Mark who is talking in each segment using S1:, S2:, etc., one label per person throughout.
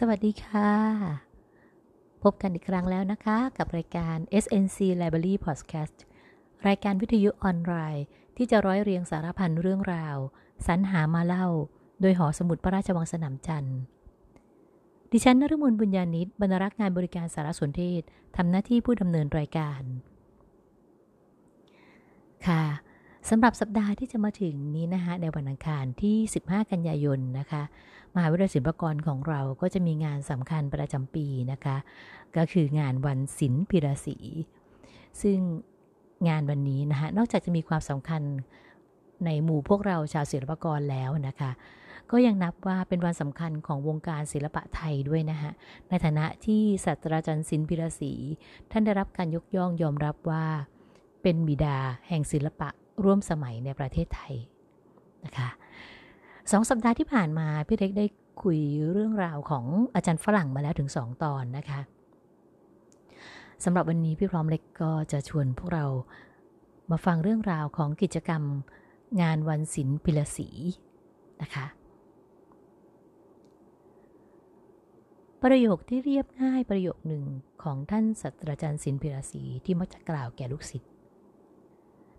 S1: สวัสดีค่ะ พบกันอีกครั้งแล้วนะคะ กับรายการ SNC Library Podcast รายการวิทยุออนไลน์ ที่จะร้อยเรียงสารพันเรื่องราว สรรหามาเล่า โดยหอสมุดพระราชวังสนามจันทร์ดิฉันนฤมลบุญญาณิตบรรณารักษ์งานบริการสารสนเทศทำหน้าที่ผู้ดำเนินรายการ ค่ะ สำหรับสัปดาห์ที่จะมาถึงนี้นะคะในวันอังคารที่ 15 กันยายนนะคะมหาวิทยาลัยศิลปากรของเราก็จะมีงานสำคัญประจำปีนะคะ ก็คืองานวันศิลป์พิรศี ซึ่งงานวันนี้นะคะนอกจากจะมีความสำคัญในหมู่พวกเราชาวศิลปากรแล้วนะคะ ก็ยังนับว่าเป็นวันสำคัญของวงการศิลปะไทยด้วยนะคะในฐานะที่ศาสตราจารย์ศิลป์พิรศีท่านได้รับการยกย่องยอมรับว่า เป็นบิดาแห่งศิลปะ ร่วมสมัยในประเทศไทยนะคะสองสัปดาห์ที่ผ่านมาพี่เล็กได้คุยเรื่องราวของอาจารย์ฝรั่งมาแล้วถึงสองตอนนะคะสำหรับวันนี้พี่พร้อมเล็กก็จะชวนพวกเรามาฟังเรื่องราวของกิจกรรมงานวันศิลป์พิลศีนะคะประโยคที่เรียบง่ายประโยคหนึ่งของท่านศาสตราจารย์ศิลป์พิลศีที่มักจะกล่าวแก่ลูกศิษย์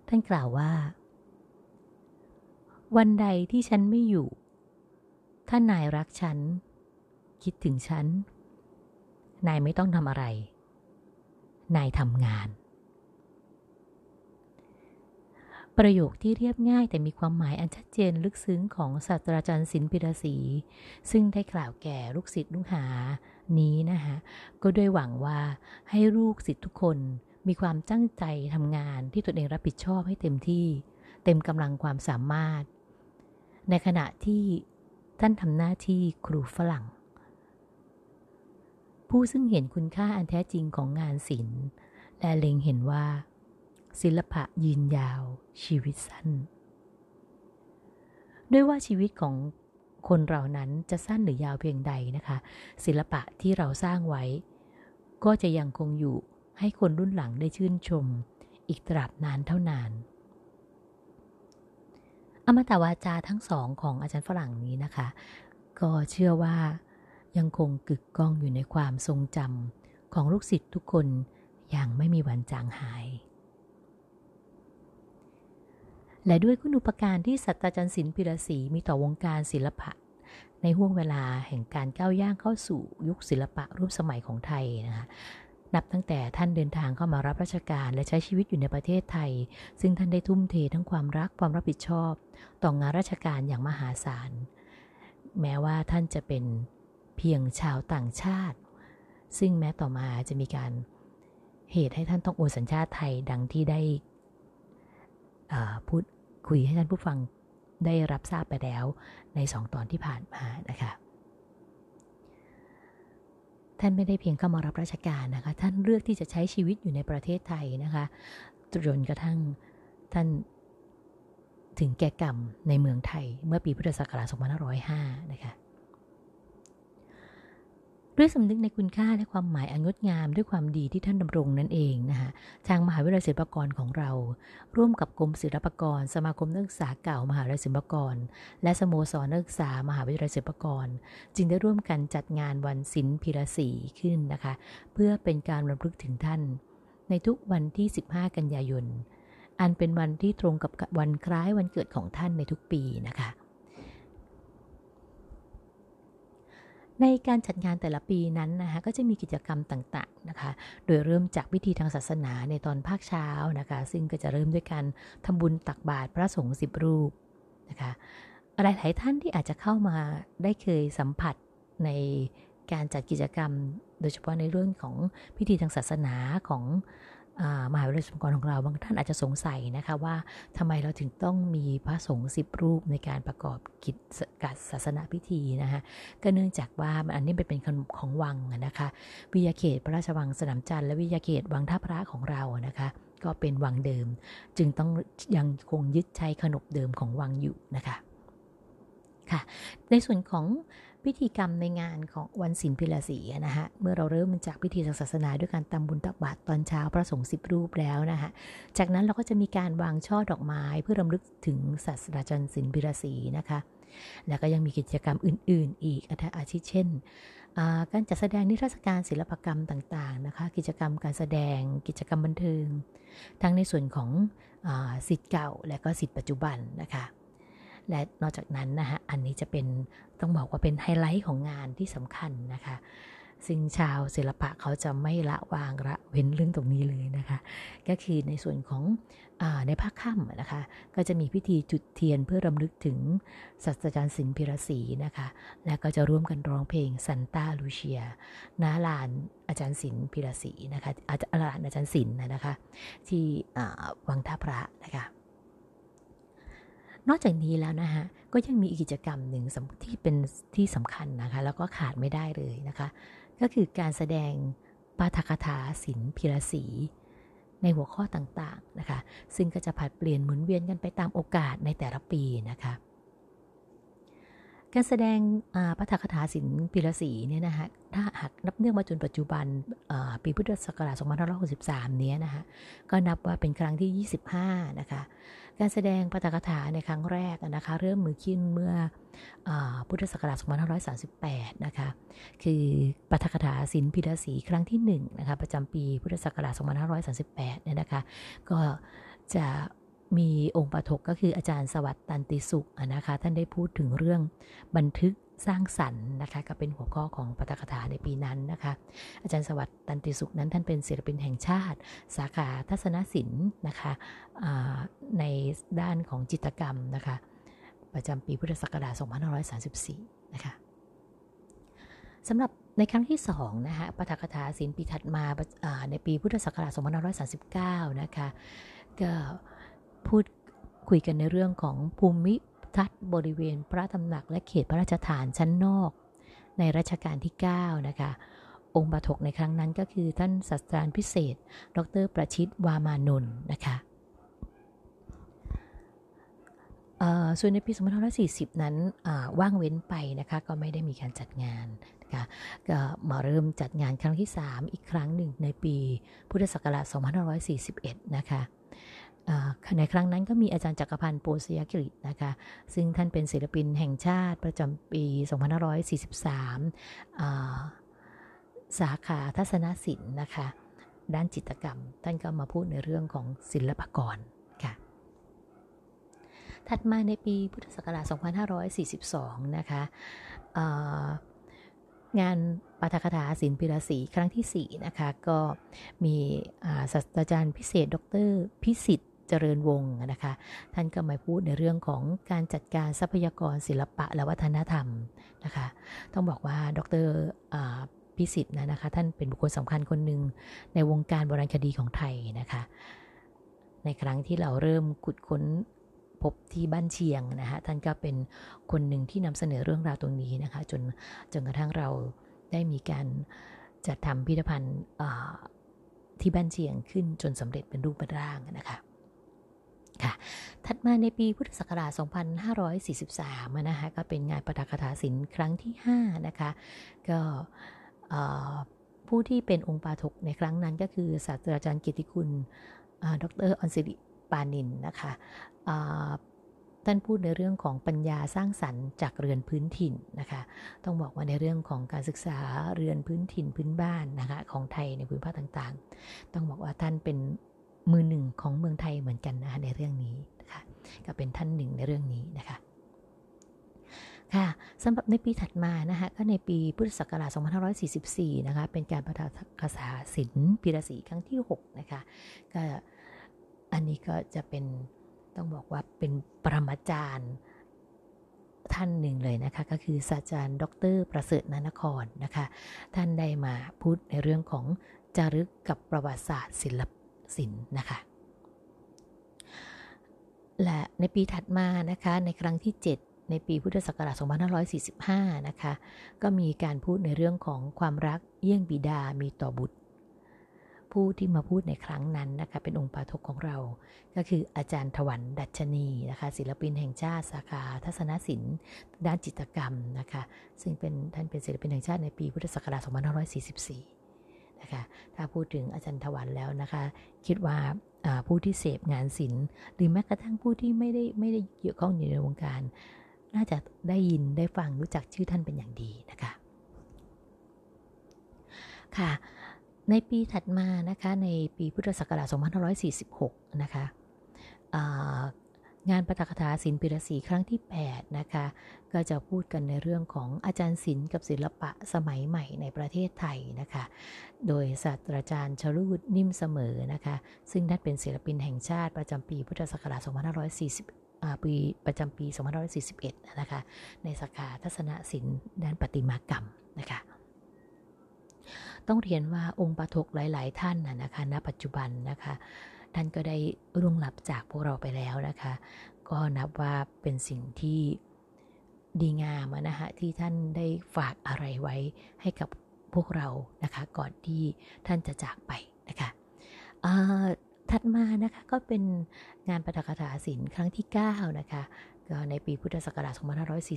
S1: ท่านกล่าวว่า วันใดที่ฉันไม่อยู่ ถ้านายรักฉัน คิดถึงฉัน นายไม่ต้องทำอะไร นายทำงาน ประโยคที่เรียบง่ายแต่มีความหมายอันชัดเจนลึกซึ้งของศาสตราจารย์ศิลปิรศี ซึ่งได้กล่าวแก่ลูกศิษย์ลูกหานี้นะคะก็ด้วยหวังว่าให้ลูกศิษย์ทุกคน มีความตั้งใจทำงานที่ตนเองรับผิดชอบให้เต็มที่ เต็มกำลังความสามารถ ในขณะที่ท่านทำหน้าที่ครูฝรั่ง ผู้ซึ่งเห็นคุณค่าอันแท้จริงของงานศิลป์ และเล็งเห็นว่า ศิลปะยืนยาว ชีวิตสั้น ด้วยว่าชีวิตของคนเรานั้นจะสั้นหรือยาวเพียงใดนะคะ ศิลปะที่เราสร้างไว้ ก็จะยังคงอยู่ ให้คนรุ่นหลังได้ชื่นชม อีกตราบนานเท่านาน อมตะวาจาทั้งสองของอาจารย์ฝรั่งนี้นะคะ ก็เชื่อว่ายังคงกึกก้องอยู่ในความทรงจำของลูกศิษย์ทุกคนอย่างไม่มีวันจางหาย และด้วยคุณุปการที่สัตราจารย์ศิลปิรศรีมีต่อวงการศิลปะ ในห่วงเวลาแห่งการก้าวย่างเข้าสู่ยุคศิลปะรูปสมัยของไทยนะคะ นับตั้งแต่ท่านเดินทางเข้ามารับราชการและใช้ชีวิตอยู่ในประเทศไทย ซึ่งท่านได้ทุ่มเททั้งความรักความรับผิดชอบ ต่องานราชการอย่างมหาศาล แม้ว่าท่านจะเป็นเพียงชาวต่างชาติ ซึ่งแม้ต่อมาจะมีการเหตุให้ท่านต้องโอนสัญชาติไทยดังที่ได้พูดคุยให้ท่านผู้ฟังได้รับทราบไปแล้วในสองตอนที่ผ่านมานะคะ ท่านไม่ได้เพียงเข้ามารับราชการนะคะ ท่านเลือกที่จะใช้ชีวิตอยู่ในประเทศไทยนะคะจนกระทั่งท่านถึงแก่กรรมในเมืองไทยเมื่อปีพุทธศักราช2505นะคะ ด้วยสำนึกในคุณค่าและความหมายอันงดงามด้วยความดีที่ท่านดำรงนั่นเองนะคะทางมหาวิทยาลัยศิลปากรของเรา ร่วมกับกรมศิลปากร สมาคมนักศึกษาเก่ามหาวิทยาลัยศิลปากร และสโมสรนักศึกษามหาวิทยาลัยศิลปากร จึงได้ร่วมกันจัดงานวันศิลป์พิรศีขึ้นนะคะ เพื่อเป็นการรำลึกถึงท่าน ในทุกวันที่ 15 กันยายน อันเป็นวันที่ตรงกับวันคล้ายวันเกิดของท่านในทุกปีนะคะ ในการจัดงานแต่ละปีนั้นนะคะก็จะมีกิจกรรมต่างๆนะคะ โดยเริ่มจากพิธีทางศาสนาในตอนภาคเช้านะคะ ซึ่งก็จะเริ่มด้วยการทำบุญตักบาตรพระสงฆ์สิบรูปนะคะหลายๆท่านที่อาจจะเข้ามาได้เคยสัมผัสในการจัดกิจกรรม โดยเฉพาะในเรื่องของพิธีทางศาสนาของ มหาวิทยาลัยสมกรของเราบางท่านอาจจะสงสัยนะคะว่าทำไมเราถึงต้องมีพระสงฆ์สิบรูปในการประกอบกิจการศาสนาพิธีนะคะก็เนื่องจากว่าอันนี้เป็นขนมของวังนะคะวิยาเขตพระราชวังสนามจันทร์และวิยาเขตวังท่าพระของเรานะคะก็เป็นวังเดิม จึงต้องยังคงยึดใช้ขนบเดิมของวังอยู่นะคะค่ะในส่วนของ พิธีกรรมในงานของวันศิลปิลศีนะฮะเมื่อเราเริ่มจากพิธีทางศาสนาด้วยการตำบุญตักบาตรตอนเช้าพระสงฆ์สิบรูปแล้วนะฮะจากนั้นเราก็จะมีการวางช่อดอกไม้เพื่อรำลึกถึงศาสตราจารย์ศิลปิลศีนะคะ แล้วก็ยังมีกิจกรรมอื่น ๆ อีกอาทิเช่นการจัดแสดงนิทรรศการศิลปกรรมต่างๆนะคะกิจกรรมการแสดงกิจกรรมบันเทิง ทั้งในส่วนของสิทธิ์เก่าและก็สิทธิ์ปัจจุบันนะคะ และนอกจากนั้นนะคะอันนี้จะเป็นต้องบอกว่าเป็นไฮไลท์ของงานที่สำคัญนะคะซึ่งชาวศิลปะเขาจะไม่ละวางละเว้นเรื่องตรงนี้เลยนะคะ ก็คือในส่วนของอในภาคค่ำนะคะ ก็จะมีพิธีจุดเทียนเพื่อรำลึกถึงศาสตราจารย์สินพิรศรีนะคะ และก็จะร่วมกันร้องเพลงซันตาลูเชียนาลานอาจารย์สินพิรศรีนะคะอาจารย์ลานอาจารย์สินนะคะ ที่วังท่าพระนะคะ นอกจากนี้แล้วนะคะก็ยังมีกิจกรรมหนึ่งที่เป็นที่สำคัญนะคะแล้วก็ขาดไม่ได้เลยนะคะ ก็คือการแสดงปาฐกถาศิลพิรศีในหัวข้อต่างๆนะคะ ซึ่งก็จะผัดเปลี่ยนหมุนเวียนกันไปตามโอกาสในแต่ละปีนะคะ การแสดงปาฐกถาศิลปิรศีเนี่ยนะคะถ้าหากนับเนื่องมาจนปัจจุบันปีพุทธศักราช2563 เนี้ยนะคะก็นับว่าเป็นครั้งที่ 25 นะคะ การแสดงปาฐกถาในครั้งแรกนะคะ เริ่มมือขึ้นเมื่ออพุทธศักราช2538 นะคะ คือปาฐกถาศิลปิดาสีครั้งที่1นะคะประจำปีพุทธศักราช2538 เนี่ยนะคะ ก็จะมีองค์ปฐกก็คืออาจารย์สวัสดิ์ตันติสุขนะคะ ท่านได้พูดถึงเรื่องบันทึก สร้างสรรค์นะคะก็เป็นหัวข้อของปาฐกถาในปีนั้นนะคะ อาจารย์สวัสดิ์ตันติสุขนั้นท่านเป็นศิลปินแห่งชาติ สาขาทัศนศิลป์นะคะในด้านของจิตกรรมนะคะ ประจำปีพุทธศักราช2534 นะคะสำหรับในครั้งที่2นะคะปาฐกถาศิลป์ปีถัดมาในปีพุทธศักราช2539 นะคะ ก็พูดคุยกันในเรื่องของภูมิ ทัศน์บริเวณพระตำหนักและเขตพระราชฐานชั้นนอก ในรัชกาลที่ 9 นะคะ องค์ปฐกในครั้งนั้นก็คือท่านศาสตราจารย์พิเศษ ดรประชิตวามานนท์นะคะส่วนในปี 2540 นั้นว่างเว้นไปนะคะก็ไม่ได้มีการจัดงานนะคะก็มาเริ่มจัดงานครั้งที่ 3 อีกครั้งหนึ่งในปีพุทธศักราช 2541 นะคะ ในครั้งนั้นก็มีอาจารย์จักรพันธ์โปสยกิรินะคะ ซึ่งท่านเป็นศิลปินแห่งชาติประจำปี 2543 สาขาทัศนศิลป์นะคะ ด้านจิตรกรรม ท่านก็มาพูดในเรื่องของศิลปกรค่ะ ถัดมาในปีพุทธศักราช 2542 นะคะงานปาฐกถาศิลปิรศีครั้งที่ 4 นะคะ ก็มีศาสตราจารย์พิเศษ ดร พิสิทธิ์ เจริญวงศ์นะคะ ท่านก็มาพูดในเรื่องของการจัดการทรัพยากรศิลปะและวัฒนธรรมนะคะ ต้องบอกว่าดรพิสิทธิ์นะนะคะ ท่านเป็นบุคคลสำคัญคนหนึ่งในวงการโบราณคดีของไทยนะคะ ในครั้งที่เราเริ่มขุดค้นพบที่บ้านเชียงนะคะท่านก็เป็นคนหนึ่งที่นำเสนอเรื่องราวตรงนี้นะคะ จนจนกระทั่งเราได้มีการจัดทำพิพิธภัณฑ์ที่บ้านเชียงขึ้นจนสำเร็จเป็นรูปเป็นร่างนะคะ ค่ะ ถัดมาในปีพุทธศักราช 2543 นะคะก็เป็นงานปฐกถาศิลป์ครั้งที่ 5 นะคะ ก็ผู้ที่เป็นองค์ปาถกในครั้งนั้นก็คือศาสตราจารย์กิติคุณดรออนสิริปานินนะคะท่านพูดในเรื่องของปัญญาสร้างสรรค์จากเรือนพื้นถิ่นนะคะ ต้องบอกว่าในเรื่องของการศึกษาเรือนพื้นถิ่นพื้นบ้านนะคะของไทยในพื้นภาคต่างๆ ต้องบอกว่าท่านเป็น มือหนึ่งของเมืองไทยเหมือนกันนะคะในเรื่องนี้นะคะก็เป็นท่านหนึ่งในเรื่องนี้นะคะค่ะสำหรับในปีถัดมานะคะก็ในปีพุทธศักราช 2544 นะคะเป็นการประทากษาศิลป์ปีรศีครั้งที่ 6 นะคะก็อันนี้ก็จะเป็นต้องบอกว่าเป็นปรมาจารย์ท่านหนึ่งเลยนะคะก็คือศาสตราจารย์ ดร ประเสริฐนานครนะคะท่านได้มาพูดในเรื่องของจารึกกับประวัติศาสตร์ศิล ปศิลนะคะ และในปีถัดมานะคะในครั้งที่ 7 ในปีพุทธศักราช 2545 นะคะ ก็มีการพูดในเรื่องของความรักเยี่ยงบิดามีต่อบุตร ผู้ที่มาพูดในครั้งนั้นนะคะเป็นองค์ปาทกของเรา ก็คืออาจารย์ถวันดัชนีนะคะศิลปินแห่งชาติสาขาทัศนศิลป์ ด้านจิตรกรรมนะคะซึ่งเป็นท่านเป็นศิลปินแห่งชาติในปีพุทธศักราช 2544ะคะถ้าพูดถึงอาจารย์ถวันแล้วนะคะ คิดว่าผู้ที่เสพงานศิลป์หรือแม้กระทั่งผู้ที่ไม่ได้ไม่ได้เกี่ยวข้องอยู่ในวงการ น่าจะได้ยินได้ฟังรู้จักชื่อท่านเป็นอย่างดีนะคะค่ะในปีถัดมานะคะในปีพุทธศักราช2546 นะคะ งานปาฐกถาศิลปิรศีครั้งที่ 8 นะคะ ก็จะพูดกันในเรื่องของอาจารย์ศิลป์กับศิลปะสมัยใหม่ในประเทศไทยนะคะ โดยศาสตราจารย์ชลูดนิ่มเสมอนะคะ ซึ่งท่านเป็นศิลปินแห่งชาติประจำปีพุทธศักราช2540ปีประจำปี 2541 นะคะ ในสาขาทัศนศิลป์ด้านประติมากรรมนะคะ ต้องเรียนว่าองค์ปฐกหลาย ๆ ท่านนะคะ ณ ปัจจุบันนะคะ ท่านก็ได้ร่วงลับจากพวกเราไปแล้วนะคะ ก็นับว่าเป็นสิ่งที่ดีงามนะคะที่ท่านได้ฝากอะไรไว้ให้กับพวกเรานะคะ ก่อนที่ท่านจะจากไปนะคะถัดมานะคะก็เป็นงานปฐกถาศิลป์ครั้งที่ 9 นะคะก็ในปีพุทธศักราช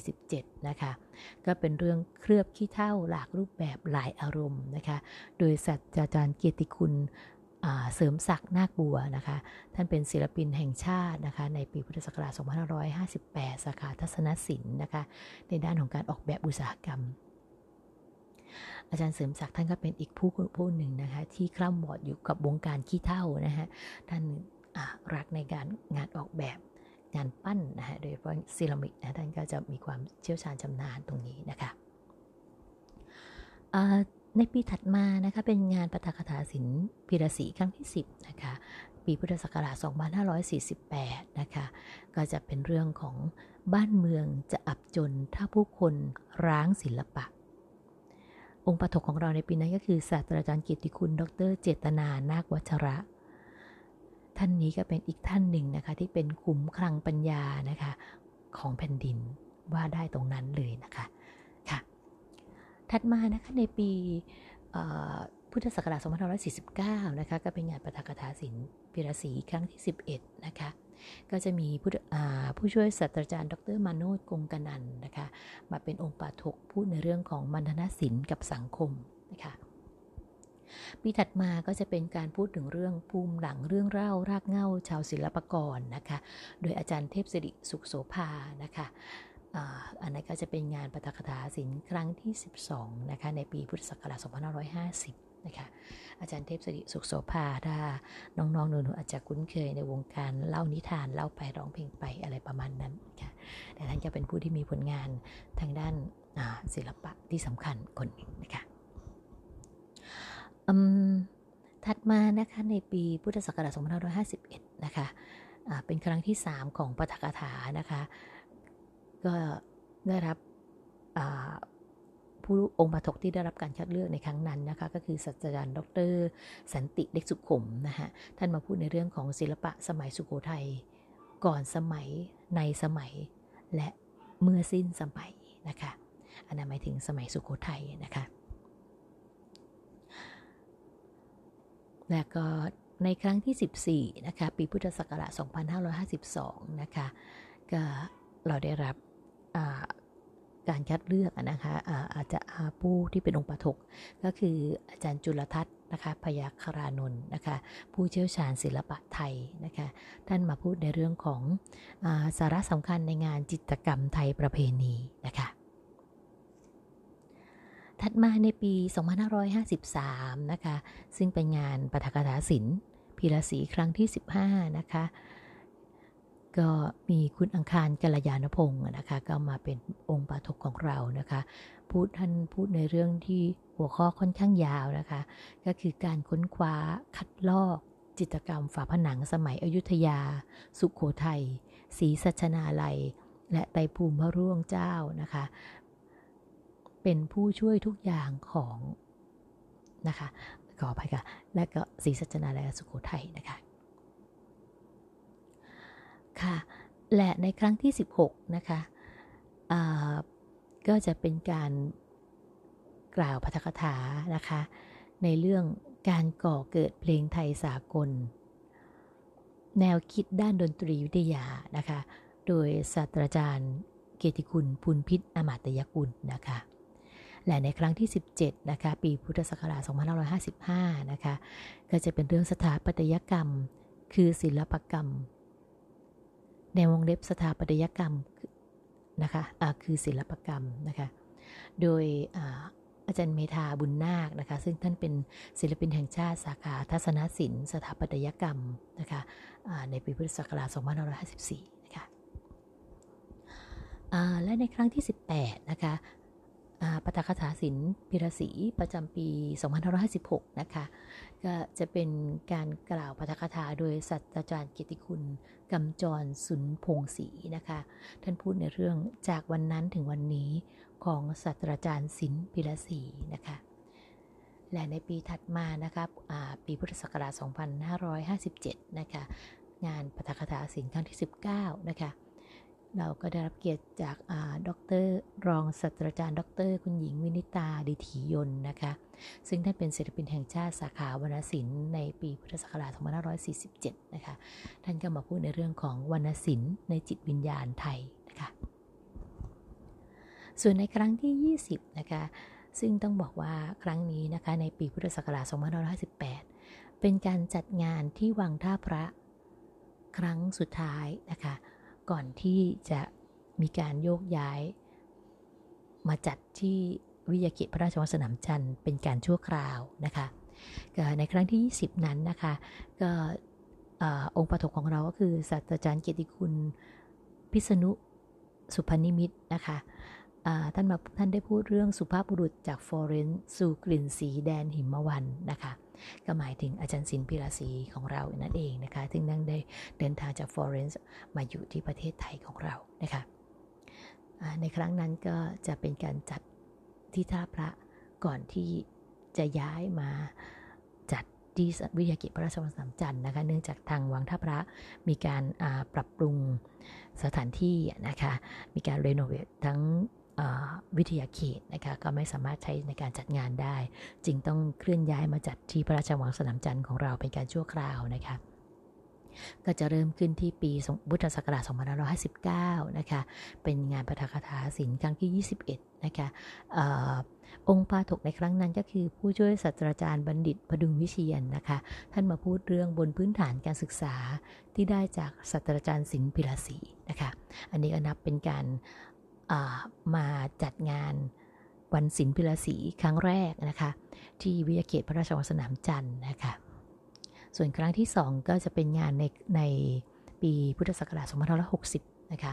S1: 2547 นะคะ ก็เป็นเรื่องเคลือบขี้เท่าหลากรูปแบบหลายอารมณ์นะคะ โดยศาสตราจารย์เกียรติคุณ เสริมศักดิ์นาคบัวนะคะ ท่านเป็นศิลปินแห่งชาตินะคะ ในปีพุทธศักราช 2558 สาขาทัศนศิลป์นะคะ ในด้านของการออกแบบอุตสาหกรรม อาจารย์เสริมศักดิ์ท่านก็เป็นอีกผู้ผู้หนึ่งนะคะ ที่คล่ำบอดอยู่กับวงการขี้เท่านะฮะ ท่านรักในการงานออกแบบงานปั้นนะฮะ โดยเฉพาะเซรามิกนะท่านก็จะมีความเชี่ยวชาญชำนาญตรงนี้นะคะ ในปีถัดมานะคะเป็นงานปฐกถาศิลป์ปีรศีครั้งที่ 10นะคะปีพุทธศักราช 2548 นะคะ ก็จะเป็นเรื่องของบ้านเมืองจะอับจนถ้าผู้คนร้างศิลปะ องค์ปฐกของเราในปีนั้นก็คือศาสตราจารย์เกิติคุณ ดรเจตนา นาควัชระ ท่านนี้ก็เป็นอีกท่านหนึ่งนะคะ ที่เป็นคุ้มคลังปัญญานะคะ ของแผ่นดินว่าได้ตรงนั้นเลยนะคะ ถัดมานะคะในปีพุทธศักราช2549 นะคะ ก็เป็นงานปฐกถาศิลป์พิรศีครั้งที่ 11 นะคะ ก็จะมีผู้ผู้ช่วยศาสตราจารย์ ดรมาโนดกงกนันนะคะ มาเป็นองค์ปาถกพูดในเรื่องของมัณฑนศิลป์กับสังคมนะคะปีถัดมาก็จะเป็นการพูดถึงเรื่องภูมิหลังเรื่องเล่ารากเง้าชาวศิลปกรนะคะ โดยอาจารย์เทพสิริสุขโสภานะคะ อันนั้นก็จะเป็นงานปฐกถาศิลป์ครั้งที่ 12 นะคะ ในปีพุทธศักราช2550 นะคะ อาจารย์เทพสิริสุขโสภาถ้าน้องๆหนูๆอาจจะคุ้นเคยในวงการเล่านิทานเล่าไปร้องเพลงไปอะไรประมาณนั้นค่ะแต่ท่านก็เป็นผู้ที่มีผลงานทางด้านศิลปะที่สำคัญคนหนึ่งนะคะถัดมานะคะในปีพุทธศักราช2551 นะคะะเป็นครั้งที่ 3 ของปฐกถานะคะ ก็ได้รับผู้องค์ปฐกที่ได้รับการคัดเลือกในครั้งนั้นนะคะ ก็คือศาสตราจารย์ดร สันติเด็กสุขุมนะคะท่านมาพูดในเรื่องของศิลปะสมัยสุโขทัยก่อนสมัยในสมัยและเมื่อสิ้นสมัยนะคะอันนั้นหมายถึงสมัยสุโขทัยนะคะและก็ในครั้งที่ 14 นะคะ ปีพุทธศักราช 2552 นะคะ ก็เราได้รับ การคัดเลือกนะคะอาจจะอาผู้ที่เป็นองค์ปฐกก็คืออาจารย์จุลทัศน์นะคะพยาคารานนท์นะคะผู้เชี่ยวชาญศิลปะไทยนะคะท่านมาพูดในเรื่องของอสาระสำคัญในงานจิตรกรรมไทยประเพณีนะคะถัดมาในปี 2553 นะคะ ซึ่งเป็นงานปฐกถาศิลป์พีรศีครั้งที่ 15 นะคะ ก็มีคุณอังคารกัลยาณพงศ์นะคะ ก็มาเป็นองค์ปาฐกของเรานะคะ พูดท่านพูดในเรื่องที่หัวข้อค่อนข้างยาวนะคะ ก็คือการค้นคว้าคัดลอกจิตรกรรมฝาผนังสมัยอยุธยา สุขโขทัยศรีสัชนาลัย และไตภูมิพระร่วงเจ้านะคะ เป็นผู้ช่วยทุกอย่างของนะคะขออภัยค่ะ และก็ศรีสัจนาและสุโขทัยนะคะ และในครั้งที่ 16 นะคะก็จะเป็นการกล่าวพัฒคถานะคะ ในเรื่องการก่อเกิดเพลงไทยสากล แนวคิดด้านดนตรีวิทยานะคะ โดยศาสตราจารย์เกียรติคุณพุนพิษอมาตยกุลนะคะ และในครั้งที่ 17 นะคะ ปีพุทธศักราช2555 นะคะ ก็จะเป็นเรื่องสถาปัตยกรรม คือศิลปกรรม ในวงเล็บสถาปัตยกรรมนะคะะคือศิลปกรรมนะคะ โดยอาจารย์เมธาบุญนาคนะคะ ซึ่งท่านเป็นศิลปินแห่งชาติสาขาทัศนศิลป์สถาปัตยกรรมนะคะในปีพุทธศักราช2554 นะคะและในครั้งที่ 18 นะคะ ปฐกถาศิลป์พิรศีประจำปี 2556 นะคะ ก็จะเป็นการกล่าวปฐกถาโดยศาสตราจารย์เกียรติคุณกำจรสุนพงศรีนะคะ ท่านพูดในเรื่องจากวันนั้นถึงวันนี้ของศาสตราจารย์ศิลป์พิรศีนะคะ และในปีถัดมานะคะปีพุทธศักราช 2557 นะคะ งานปฐกถาศิลป์ครั้งที่ 19 นะคะ เราก็ได้รับเกียรติจากดรรองศาสตราจารย์ดรคุณหญิงวินิตาดิถียนนะคะ ซึ่งท่านเป็นศิลปินแห่งชาติสาขาวรรณศิลป์ในปีพุทธศักราช2547 นะคะ ท่านก็มาพูดในเรื่องของวรรณศิลป์ในจิตวิญญาณไทยนะคะ ส่วนในครั้งที่ 20 นะคะ ซึ่งต้องบอกว่าครั้งนี้นะคะในปีพุทธศักราช2558 เป็นการจัดงานที่วังท่าพระครั้งสุดท้ายนะคะ ก่อนที่จะมีการโยกย้าย มาจัดที่วิยาเขตพระราชวังสนามจันทร์เป็นการชั่วคราวนะคะในครั้งที่ 20 นั้นนะคะก็องค์ประถกของเราก็คือศาสตราจารย์เกียรติคุณพิษณุศุภนิมิตรนะคะท่านมาท่านได้พูดเรื่องสุภาพบุรุษจากฟลอเรนซ์สู่กลิ่นสีแดนหิมวันต์นะคะ ก็หมายถึงอาจารย์ศิลป์พีระศรีของเรานั่นเองนะคะซึ่งนั่งได้เดินทางจากฟลอเรนซ์มาอยู่ที่ประเทศไทยของเรานะคะในครั้งนั้นก็จะเป็นการจัดที่ท่าพระก่อนที่จะย้ายมาจัดที่วิทยาเขตพระราชวังสนามจันทร์นะคะ เนื่องจากทางวังท่าพระมีการปรับปรุงสถานที่นะคะ มีการรีโนเวททั้ง วิทยาเขตนะคะก็ไม่สามารถใช้ในการจัดงานได้ จึงต้องเคลื่อนย้ายมาจัดที่พระราชวังสนามจันทร์ของเราเป็นการชั่วคราวนะคะก็จะเริ่มขึ้นที่ปีพุทธศักราช2559 นะคะ เป็นงานปฐกถาศิลป์ครั้งที่ 21 นะคะอองค์ปาถกในครั้งนั้นก็คือผู้ช่วยศาสตราจารย์บัณฑิตพดุงวิเชียนนะคะ ท่านมาพูดเรื่องบนพื้นฐานการศึกษาที่ได้จากศาสตราจารย์สิงห์พิลาสีนะคะ อันนี้ก็นับเป็นการ มาจัดงานวันศิลปิลศรีครั้งแรกนะคะ ที่วิทยาเขตพระราชวังสนามจันทร์นะคะ ส่วนครั้งที่2ก็จะเป็นงานในในปีพุทธศักราช2560 นะคะ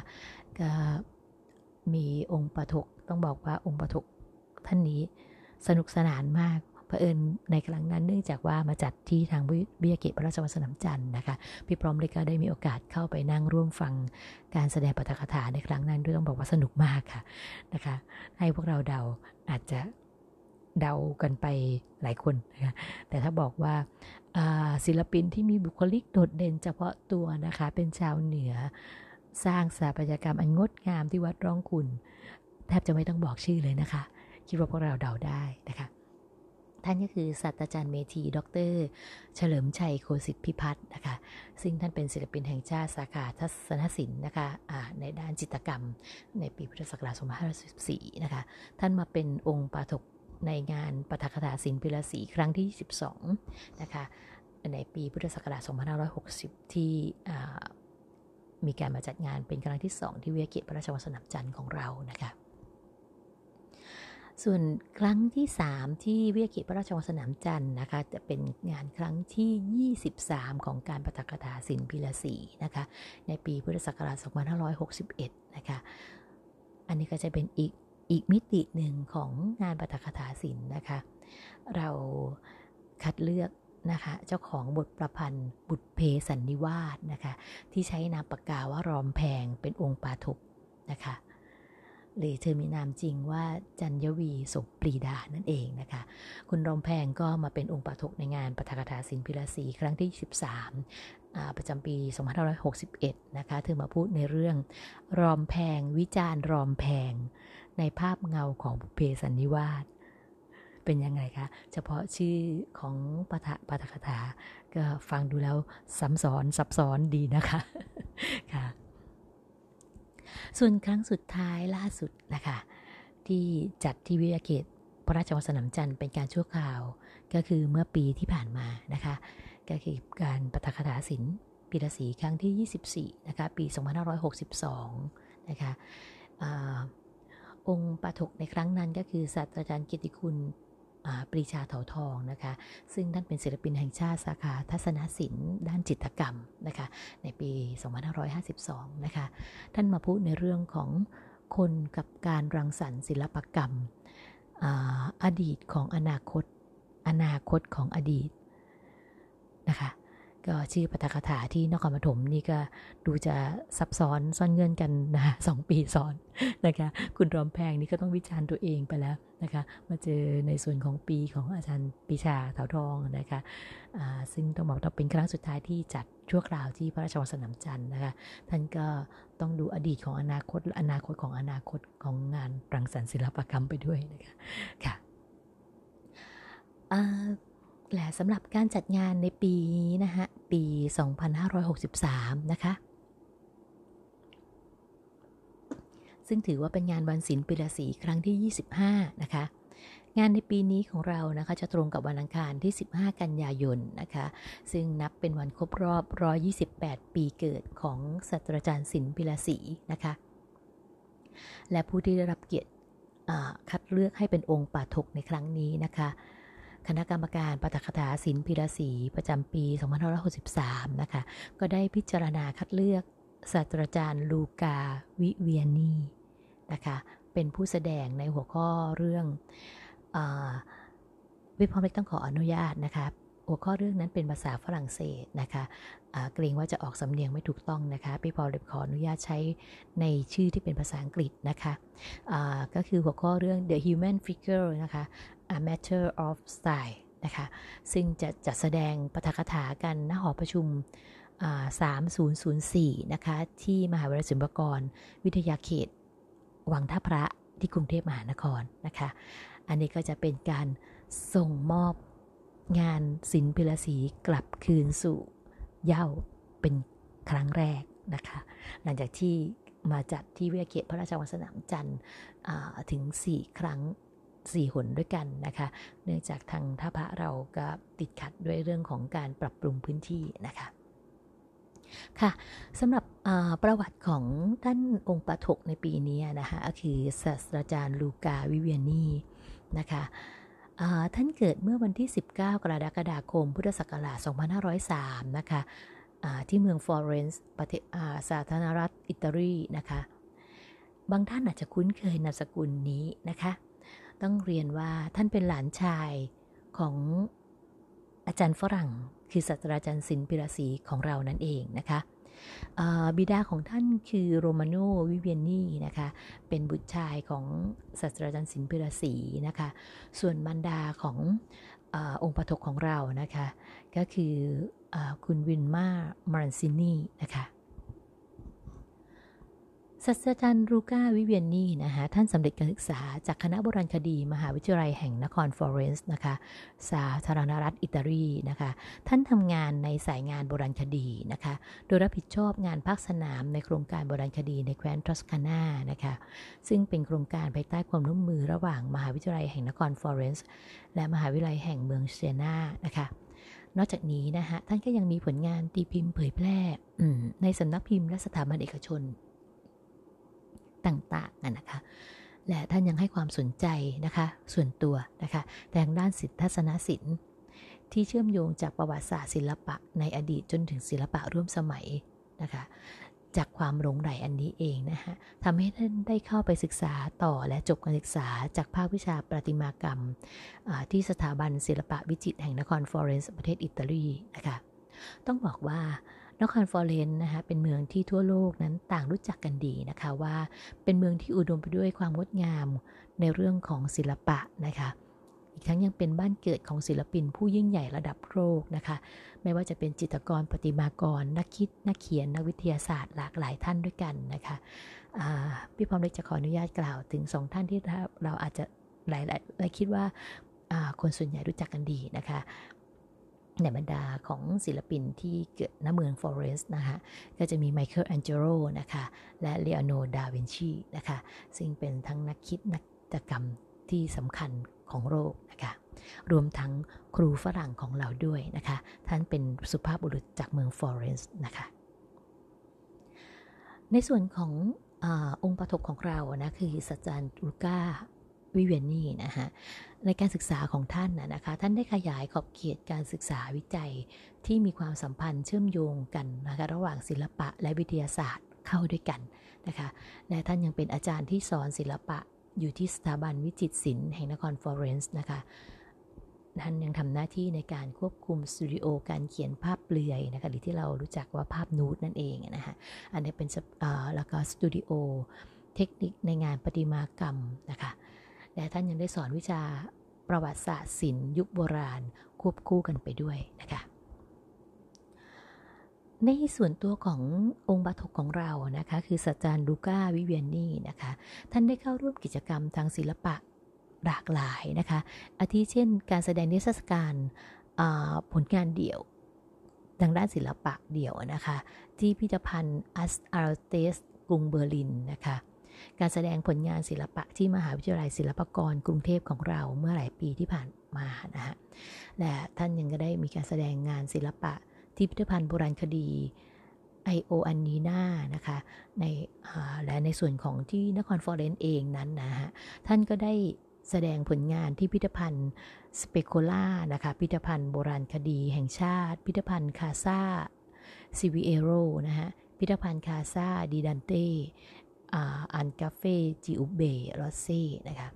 S1: ก็มีองค์ปฐกต้องบอกว่าองค์ปฐกท่านนี้สนุกสนานมาก เผอิญในครั้งนั้นเนื่องจากว่ามาจัดที่ทางวิทยาเขตพระราชวังสนามจันทร์นะคะพี่พร้อมเลยก็ได้มีโอกาสเข้าไปนั่งร่วมฟังการแสดงปาฐกถาในครั้งนั้นด้วยต้องบอกว่าสนุกมากค่ะนะคะให้พวกเราเดาอาจจะเดากันไปหลายคนนะคะแต่ถ้าบอกว่าศิลปินที่มีบุคลิกโดดเด่นเฉพาะตัวนะคะเป็นชาวเหนือสร้างสถาปัตยกรรมอันงดงามที่วัดร้องคุณ แทบจะไม่ต้องบอกชื่อเลยนะคะ คิดว่าพวกเราเดาได้นะคะ ท่านก็คือศาสตราจารย์เมธี ดร เฉลิมชัยโคสิทธิพิพัฒน์นะคะ ซึ่งท่านเป็นศิลปินแห่งชาติสาขาทัศนศิลป์นะคะะในด้านจิตรกรรม ในปีพุทธศักราช2514นะคะ ท่านมาเป็นองค์ปาถกในงานปฐกถาศิลปิลศรีครั้งที่12นะคะ ในปีพุทธศักราช2560 ที่มีการมาจัดงานเป็นครั้งที่ 2 ที่เวียเกตพระราชวังสนับจันทร์ของเรานะคะ ส่วนครั้งที่ 3 ที่วิทยาเขตพระราชวังสนามจันทร์นะคะ จะเป็นงานครั้งที่ 23 ของการปฐกถาศิลปิลศรีนะคะ ในปีพุทธศักราช 2561 นะคะ อันนี้ก็จะเป็นอีกอีกมิติหนึ่งของงานปฐกถาศิลป์นะคะ เราคัดเลือกนะคะเจ้าของบทประพันธ์บุตรเพสันนิวาสนะคะ ที่ใช้นามปากกาว่ารอมแพงเป็นองค์ปาถกนะคะ หรือเธอมีนามจริงว่าจันยวีสมปรีดานั่นเองนะคะ คุณรอมแพงก็มาเป็นองค์ปฐกในงานปฐกถาสินพิลาสีครั้งที่ 13 ประจำปี 2561 นะคะ เธอมาพูดในเรื่องรอมแพงวิจารณ์รอมแพง ในภาพเงาของบุเพสันนิวาสเป็นยังไงคะ เฉพาะชื่อของปฐปฐกถา ก็ฟังดูแล้วซ้ำซ้อนซับซ้อนดีนะคะ ค่ะ ส่วนครั้งสุดท้ายล่าสุดนะคะที่จัดที่วิทยาเขตพระราชวังสนามจันทร์เป็นการชั่วคราว ก็คือเมื่อปีที่ผ่านมานะคะก็คือการปฐคถาศิลป์ปีละสีครั้งที่ 24นะคะปี 2562นะคะองค์ปฐกในครั้งนั้นก็คือศาสตราจารย์กิติคุณ ปรีชาเถาทองนะคะ ซึ่งท่านเป็นศิลปินแห่งชาติสาขาทัศนศิลป์ด้านจิตรกรรมนะคะ ในปี 2552 นะคะ ท่านมาพูดในเรื่องของคนกับการรังสรรค์ศิลปกรรมออดีตของอนาคต อนาคตของอดีตนะคะ ก็ชื่อปฐกถาที่นครปฐมนี่ก็ดูจะซับซ้อนซ่อนเงื่อนกันนะสองปีซ้อนนะคะ คุณรอมแพงนี่ก็ต้องวิจารณ์ตัวเองไปแล้วนะคะ มาเจอในส่วนของปีของอาจารย์ปีชาเถาทองนะคะซึ่งต้องบอกว่าเป็นครั้งสุดท้ายที่จัดชั่วคราวที่พระราชวังสนามจันทร์นะคะ ท่านก็ต้องดูอดีตของอนาคตอนาคตของอนาคตของงานรังสรรค์ศิลปกรรมไปด้วยนะคะ ค่ะ และสำหรับการจัดงานในปีนี้นะคะปี 2563 นะคะ ซึ่งถือว่าเป็นงานวันศิลป์ปีละสีครั้งที่ 25 นะคะงานในปีนี้ของเรานะคะจะตรงกับวันอังคารที่ 15 กันยายนนะคะ ซึ่งนับเป็นวันครบรอบ 128 ปีเกิดของศาสตราจารย์ศิลป์ปิลาสีนะคะ และผู้ที่ได้รับเกียรติคัดเลือกให้เป็นองค์ปาถกในครั้งนี้นะคะ คณะกรรมการปฐกถาศิลป์พิรศีประจำปี 2563 นะคะ ก็ได้พิจารณาคัดเลือกศาสตราจารย์ลูกาวิเวียนีนะคะ เป็นผู้แสดงในหัวข้อเรื่องวิพอมเล็กต้องขออนุญาตนะคะ หัวข้อเรื่องนั้นเป็นภาษาฝรั่งเศสนะคะเกรงว่าจะออกสำเนียงไม่ถูกต้องนะคะ พี่พอเลยขออนุญาตใช้ในชื่อที่เป็นภาษาอังกฤษนะคะก็คือหัวข้อเรื่อง the human figure นะคะ a matter of style นะคะซึ่งจะจัดแสดงปฐกถากันณหอประชุม 3004 นะคะ ที่มหาวิทยาลัยศิลปากร วิทยาเขต วังท่าพระที่กรุงเทพมหานครนะคะ อันนี้ก็จะเป็นการส่งมอบ งานศิลปิลศีกลับคืนสู่เย้าเป็นครั้งแรกนะคะ หลังจากที่มาจัดที่วิทยาเขตพระราชวังสนามจันทร์ถึง 4 ครั้ง4หนด้วยกันนะคะ เนื่องจากทางท่าพระเราก็ติดขัดด้วยเรื่องของการปรับปรุงพื้นที่นะคะ ค่ะสำหรับประวัติของท่านองค์ปฐกในปีนี้นะคะ ก็คือศาสตราจารย์ลูกาวิเวียนีนะคะ ท่านเกิดเมื่อวันที่ 19 กรกฎาคม พุทธศักราช 2503 นะคะที่เมืองฟลอเรนซ์ประเทศสาธารณรัฐอิตาลีนะคะ บางท่านอาจจะคุ้นเคยนามสกุลนี้นะคะ ต้องเรียนว่าท่านเป็นหลานชายของอาจารย์ฝรั่ง คือศาสตราจารย์ศิลปิราศีของเรานั่นเองนะคะ บิดาของท่านคือโรมาโนวิเวียนนีนะคะ เป็นบุตรชายของศาสตราจารย์ศิลปิรศีนะคะ ส่วนมารดาขององค์ปาฐกของเรานะคะ ก็คือคุณวินมามารันซินีนะคะ ศาสตราจารย์รูก้าวิเวียนนี่นะคะท่านสำเร็จการศึกษาจากคณะโบราณคดี มหาวิทยาลัยแห่งนครฟลอเรนซ์นะคะสาธารณรัฐอิตาลีนะคะท่านทำงานในสายงานโบราณคดีนะคะโดยรับผิดชอบงานภาคสนามในโครงการโบราณคดีในแคว้นทอสคานานะคะซึ่งเป็นโครงการภายใต้ความร่วมมือระหว่างมหาวิทยาลัยแห่งนครฟลอเรนซ์และมหาวิทยาลัยแห่งเมืองเซียนานะคะนอกจากนี้นะคะท่านก็ยังมีผลงานตีพิมพ์เผยแพร่ในสำนักพิมพ์และสถาบันเอกชน ต่างๆนะคะและท่านยังให้ความสนใจนะคะส่วนตัวนะคะแต่ทางด้านศิลปทัศนศิลป์ ที่เชื่อมโยงจากประวัติศาสตร์ศิลปะในอดีตจนถึงศิลปะร่วมสมัยนะคะจากความหลงใหลอันนี้เองนะคะทำให้ท่านได้เข้าไปศึกษาต่อและจบการศึกษาจากภาควิชาประติมากรรม ที่สถาบันศิลปะวิจิตรแห่งนครฟลอเรนซ์ประเทศอิตาลีนะคะต้องบอกว่า นครฟอร์เรนนะคะเป็นเมืองที่ทั่วโลกนั้นต่างรู้จักกันดีนะคะว่าเป็นเมืองที่อุดมไปด้วยความงดงามในเรื่องของศิลปะนะคะอีกทั้งยังเป็นบ้านเกิดของศิลปินผู้ยิ่งใหญ่ระดับโลกนะคะ ไม่ว่าจะเป็นจิตรกรประติมากร นักคิด นักเขียน นักวิทยาศาสตร์หลากหลายท่านด้วยกันนะคะพี่พร้อมเล็กจะขออนุญาตกล่าวถึงสองท่านที่เราอาจจะหลายๆคิดว่าคนส่วนใหญ่รู้จักกันดีนะคะ ในบรรดาของศิลปินที่เกิดณเมืองฟลอเรนซ์นะคะ ก็จะมีไมเคิลแองเจโลนะคะ และเลโอนาร์โดดาวินชีนะคะ ซึ่งเป็นทั้งนักคิดนักจิตรกรรมที่สำคัญของโลกนะคะ รวมทั้งครูฝรั่งของเราด้วยนะคะ ท่านเป็นสุภาพบุรุษจากเมืองฟอเรนซ์นะคะ ในส่วนของอองค์ประถกของเรานะคือสตราจารย์ลูก้า วิเวียนนี่นะฮะในการศึกษาของท่านนะคะ ท่านได้ขยายขอบเขตการศึกษาวิจัยที่มีความสัมพันธ์เชื่อมโยงกันนะคะระหว่างศิลปะและวิทยาศาสตร์เข้าด้วยกันนะคะและท่านยังเป็นอาจารย์ที่สอนศิลปะอยู่ที่สถาบันวิจิตรศิลป์แห่งนครฟลอเรนซ์นะคะท่านยังทำหน้าที่ในการควบคุมสตูดิโอการเขียนภาพเปลือยนะคะหรือที่เรารู้จักว่าภาพนูดนั่นเองนะคะอันนี้เป็นแล้วก็สตูดิโอเทคนิคในงานประติมากรรมนะคะ และท่านยังได้สอนวิชาประวัติศาสตร์ศิลป์ยุคโบราณควบคู่กันไปด้วยนะคะในส่วนตัวขององค์บาทกของเรานะคะคือศาสตราจารย์ลูก้าวิเวียนนี่นะคะท่านได้เข้าร่วมกิจกรรมทางศิลปะหลากหลายนะคะอาทิเช่น การแสดงนิทรรศการผลงานเดี่ยวทางด้านศิลปะเดี่ยวนะคะที่พิพิธภัณฑ์อัสอาร์เตสกรุงเบอร์ลินนะคะ การแสดงผลงานศิลปะที่มหาวิทยาลัยศิลปากรกรุงเทพของเราเมื่อหลายปีที่ผ่านมานะฮะและท่านยังก็ได้มีการแสดงงานศิลปะที่พิพิธภัณฑ์โบราณคดีไอโออันนีนานะคะในและในส่วนของที่นครฟลอเรนซ์เองนั้นนะฮะท่านก็ได้แสดงผลงานที่พิพิธภัณฑ์สเปโคล่านะคะพิพิธภัณฑ์โบราณคดีแห่งชาติพิพิธภัณฑ์คาซาซิวิเอโรนะฮะพิพิธภัณฑ์คาซาดีดันเต อันกาเฟ่จิอุเบรอสเซ่นะคะ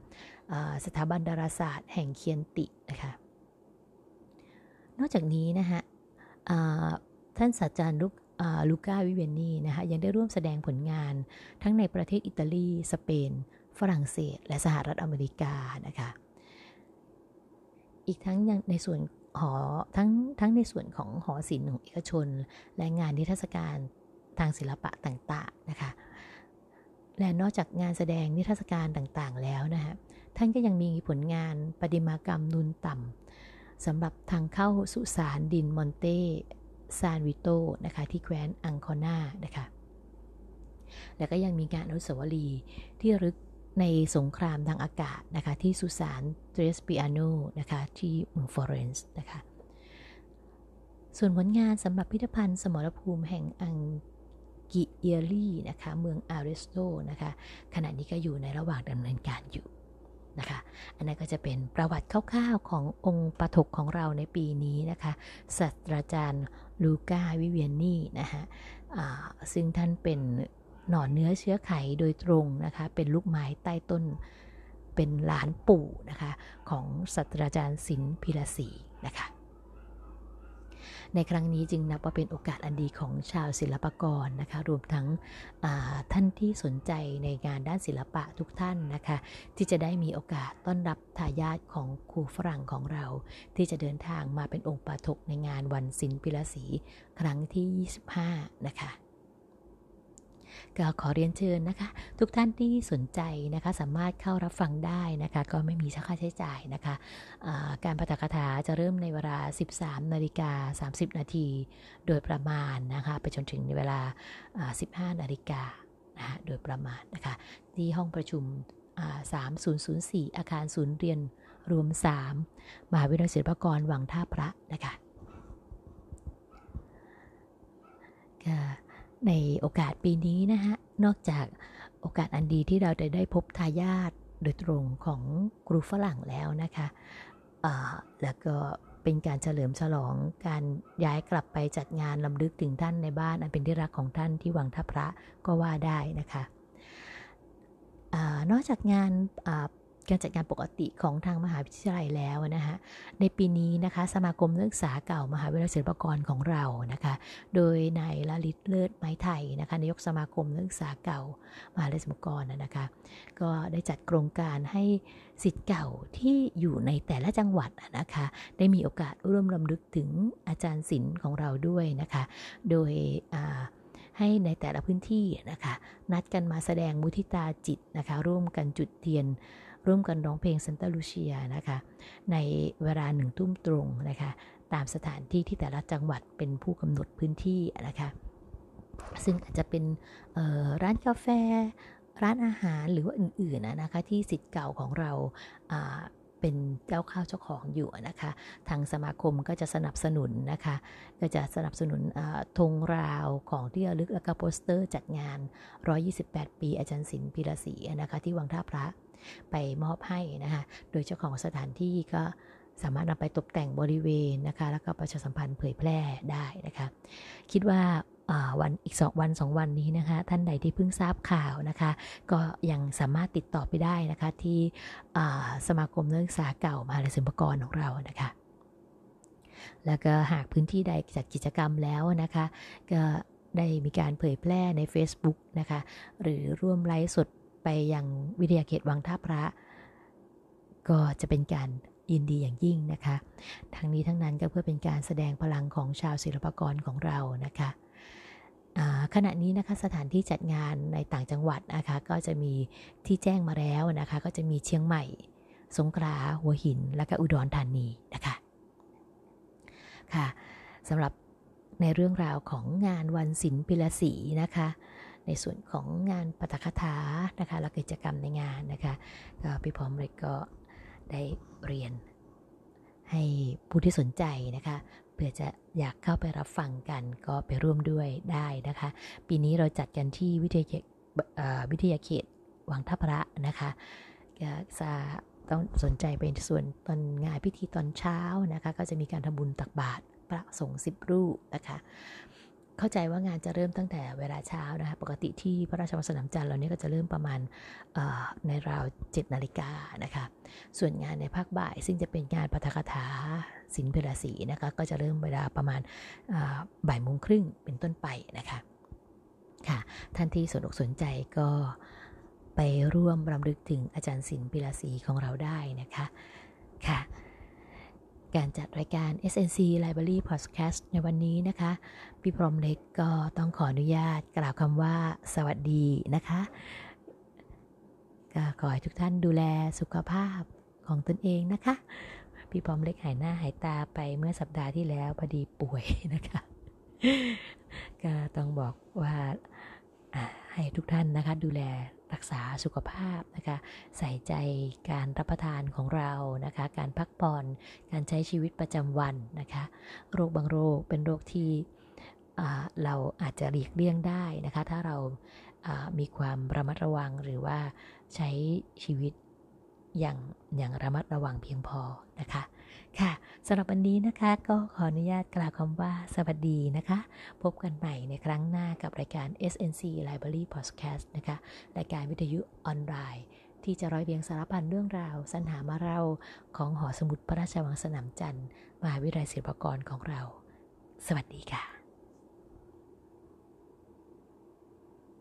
S1: สถาบันดาราศาสตร์แห่งเคียนตินะคะนอกจากนี้นะฮะท่านศาสตราจารย์ลูกลูก้าวิเวนนีนะคะยังได้ร่วมแสดงผลงานทั้งในประเทศอิตาลี สเปน ฝรั่งเศส และสหรัฐอเมริกานะคะอีกทั้งยังในส่วนหอทั้งทั้งในส่วนของหอศิลป์ของเอกชน และงานนิทรรศการทางศิลปะต่างๆนะคะ และนอกจากงานแสดงนิทรรศการต่างๆ แล้วนะฮะท่านก็ยังมีผลงานประติมากรรมนูนต่ำสำหรับทางเข้าสุสานดินมอนเตซานวิโตนะคะที่แคว้นอังคอนานะคะแล้วก็ยังมีการอนุสาวรีย์ที่ระลึกในสงครามทางอากาศนะคะที่สุสานเทรสปิอาโนนะคะที่เมืองฟลอเรนซ์นะคะส่วนผลงานสำหรับพิพิธภัณฑ์สมรภูมิแห่งอัง กิเอรี่นะคะเมืองอาริสโตนะคะขณะนี้ก็อยู่ในระหว่างดำเนินการอยู่นะคะอันนั้นก็จะเป็นประวัติคร่าวๆขององค์ปฐกของเราในปีนี้นะคะศาสตราจารย์ลูก้าวิเวียนนี่นะคะซึ่งท่านเป็นหน่อเนื้อเชื้อไขโดยตรงนะคะเป็นลูกไม้ใต้ต้นเป็นหลานปู่นะคะของศาสตราจารย์ศิลป์พิรศรีนะคะ ในครั้งนี้จึงนับว่าเป็นโอกาสอันดีของชาวศิลปกรนะคะรวมทั้งท่านที่สนใจในงานด้านศิลปะทุกท่านนะคะ ที่จะได้มีโอกาสต้อนรับทายาทของครูฝรั่งของเรา ที่จะเดินทางมาเป็นองค์ปาทกในงานวันศิลปิลศรีครั้งที่ 25 นะคะ ก็ขอเรียนเชิญนะคะ ทุกท่านที่สนใจนะคะสามารถเข้ารับฟังได้นะคะ ก็ไม่มีค่าใช้จ่ายนะคะะการปฐกถาจะเริ่มในเวลา 13นาฬิกา30 นาที โดยประมาณนะคะไปจนถึงในเวลา 15นาฬิกานะโดยประมาณนะคะ ที่ห้องประชุม 3004 อาคารศูนย์เรียนรวม 3 มหาวิทยาลัยศิลปากรวังท่าพระนะคะ ในโอกาสปีนี้นะฮะ นอกจากโอกาสอันดีที่เราจะได้พบทายาทโดยตรงของครูฝรั่งแล้วนะคะแล้วก็เป็นการเฉลิมฉลองการย้ายกลับไปจัดงานลำลึกถึงท่านในบ้านอันเป็นที่รักของท่านที่วังทัพพระก็ว่าได้นะคะอนอกจากงาน การจัดงานปกติของทางมหาวิทยาลัยแล้วนะคะในปีนี้นะคะสมาคมนักศึกษาเก่ามหาวิทยาลัยศิลปากรของเรานะคะโดยนายลลิตเลิศไม้ไทยนะคะนายกสมาคมนักศึกษาเก่ามหาวิทยาลัยศิลปากรนะคะก็ได้จัดโครงการให้สิทธิ์เก่าที่อยู่ในแต่ละจังหวัดนะคะได้มีโอกาสร่วมรำลึกถึงอาจารย์ศิลป์ของเราด้วยนะคะโดยให้ในแต่ละพื้นที่นะคะนัดกันมาแสดงมุทิตาจิตนะคะร่วมกันจุดเทียน ร่วมกันร้องเพลงซันตาลูเชียนะคะ ในเวลาหนึ่งทุ่มตรงนะคะ ตามสถานที่ที่แต่ละจังหวัดเป็นผู้กำหนดพื้นที่นะคะ ซึ่งอาจจะเป็นร้านกาแฟ ร้านอาหารหรือว่าอื่นๆนะคะที่สิทธิ์เก่าของเราเป็นเจ้าข้าวเจ้าของอยู่นะคะ ทางสมาคมก็จะสนับสนุนนะคะ ก็จะสนับสนุนธงราวของที่ระลึกและก็โปสเตอร์จัดงาน 128 ปีอาจารย์ศิลป์พิรศรีนะคะที่วังท่าพระ ไปมอบให้นะคะโดยเจ้าของสถานที่ก็สามารถนำไปตกแต่งบริเวณนะคะ แล้วก็ประชาสัมพันธ์เผยแพร่ได้นะคะ คิดว่าวันอีกสองวันสองวันนี้นะคะ ท่านใดที่เพิ่งทราบข่าวนะคะ ก็ยังสามารถติดต่อไปได้นะคะ ที่สมาคมนักศึกษาเก่ามหาลัยศิลปากรของเรานะคะ แล้วก็หากพื้นที่ใดจัดกิจกรรมแล้วนะคะ ก็ได้มีการเผยแพร่ใน Facebook นะคะ หรือร่วมไลฟ์สด ไปยังวิทยาเขตวังท่าพระ ก็จะเป็นการยินดีอย่างยิ่งนะคะ ทั้งนี้ทั้งนั้นก็เพื่อเป็นการแสดงพลังของชาวศิลปกรของเรานะคะขณะนี้นะคะสถานที่จัดงานในต่างจังหวัดนะคะก็จะมีที่แจ้งมาแล้วนะคะ ก็จะมีเชียงใหม่ สงขลาหัวหิน และก็อุดรธานีนะคะค่ะสำหรับในเรื่องราวของงานวันศิลปิลศรีนะคะ ในส่วนของงานปฐกถานะคะและกิจกรรมในงานนะคะก็พี่พร้อมเลยก็ได้เรียน ให้ผู้ที่สนใจนะคะเพื่อจะอยากเข้าไปรับฟังกันก็ไปร่วมด้วยได้นะคะ ปีนี้เราจัดกันที่วิทยาเขตวิทยาเขตวังทัพระนะคะจะต้องสนใจเป็นส่วนตอนงานพิธีตอนเช้านะคะ ก็จะมีการทำบุญตักบาตรพระสงฆ์สิบรูปนะคะ เข้าใจว่างานจะเริ่มตั้งแต่เวลาเช้านะคะปกติที่พระราชวังสนามจันทร์เราเนี่ยก็จะเริ่มประมาณในราว7นาฬิกานะคะส่วนงานในภาคบ่าย ซึ่งจะเป็นงานปฐกถาสินเพลศีนะคะก็จะเริ่มเวลาประมาณบ่ายโมงครึ่งเป็นต้นไปนะคะค่ะท่านที่สนอกสนใจก็ไปร่วมรำลึกถึงอาจารย์ศิลปิลาศีของเราได้นะคะค่ะ การจัดรายการ SNC Library Podcast ในวันนี้นะคะ พี่พรมเล็กก็ต้องขออนุญาตกล่าวคำว่าสวัสดีนะคะก็ขอให้ทุกท่านดูแลสุขภาพของตนเองนะคะ พี่พรมเล็กหายหน้าหายตาไปเมื่อสัปดาห์ที่แล้วพอดีป่วยนะคะ ก็ต้องบอกว่า ให้ทุกท่านนะคะดูแลรักษาสุขภาพนะคะ ใส่ใจการรับประทานของเรานะคะ การพักผ่อนการใช้ชีวิตประจำวันนะคะ โรคบางโรคเป็นโรคที่เราอาจจะหลีกเลี่ยงได้นะคะ ถ้าเรามีความระมัดระวังหรือว่าใช้ชีวิตอย่างอย่างระมัดระวังเพียงพอนะคะ ค่ะสำหรับวันนี้นะคะก็ขออนุญาตกล่าวคำว่าสวัสดีนะคะ พบกันใหม่ในครั้งหน้ากับรายการ SNC Library Podcast นะคะ รายการวิทยุออนไลน์ ที่จะร้อยเรียงสารพันเรื่องราวสรรหามาเร่าของหอสมุดพระราชวังสนามจันทร์มหาวิทยาลัยศิลปากรของเรา สวัสดีค่ะ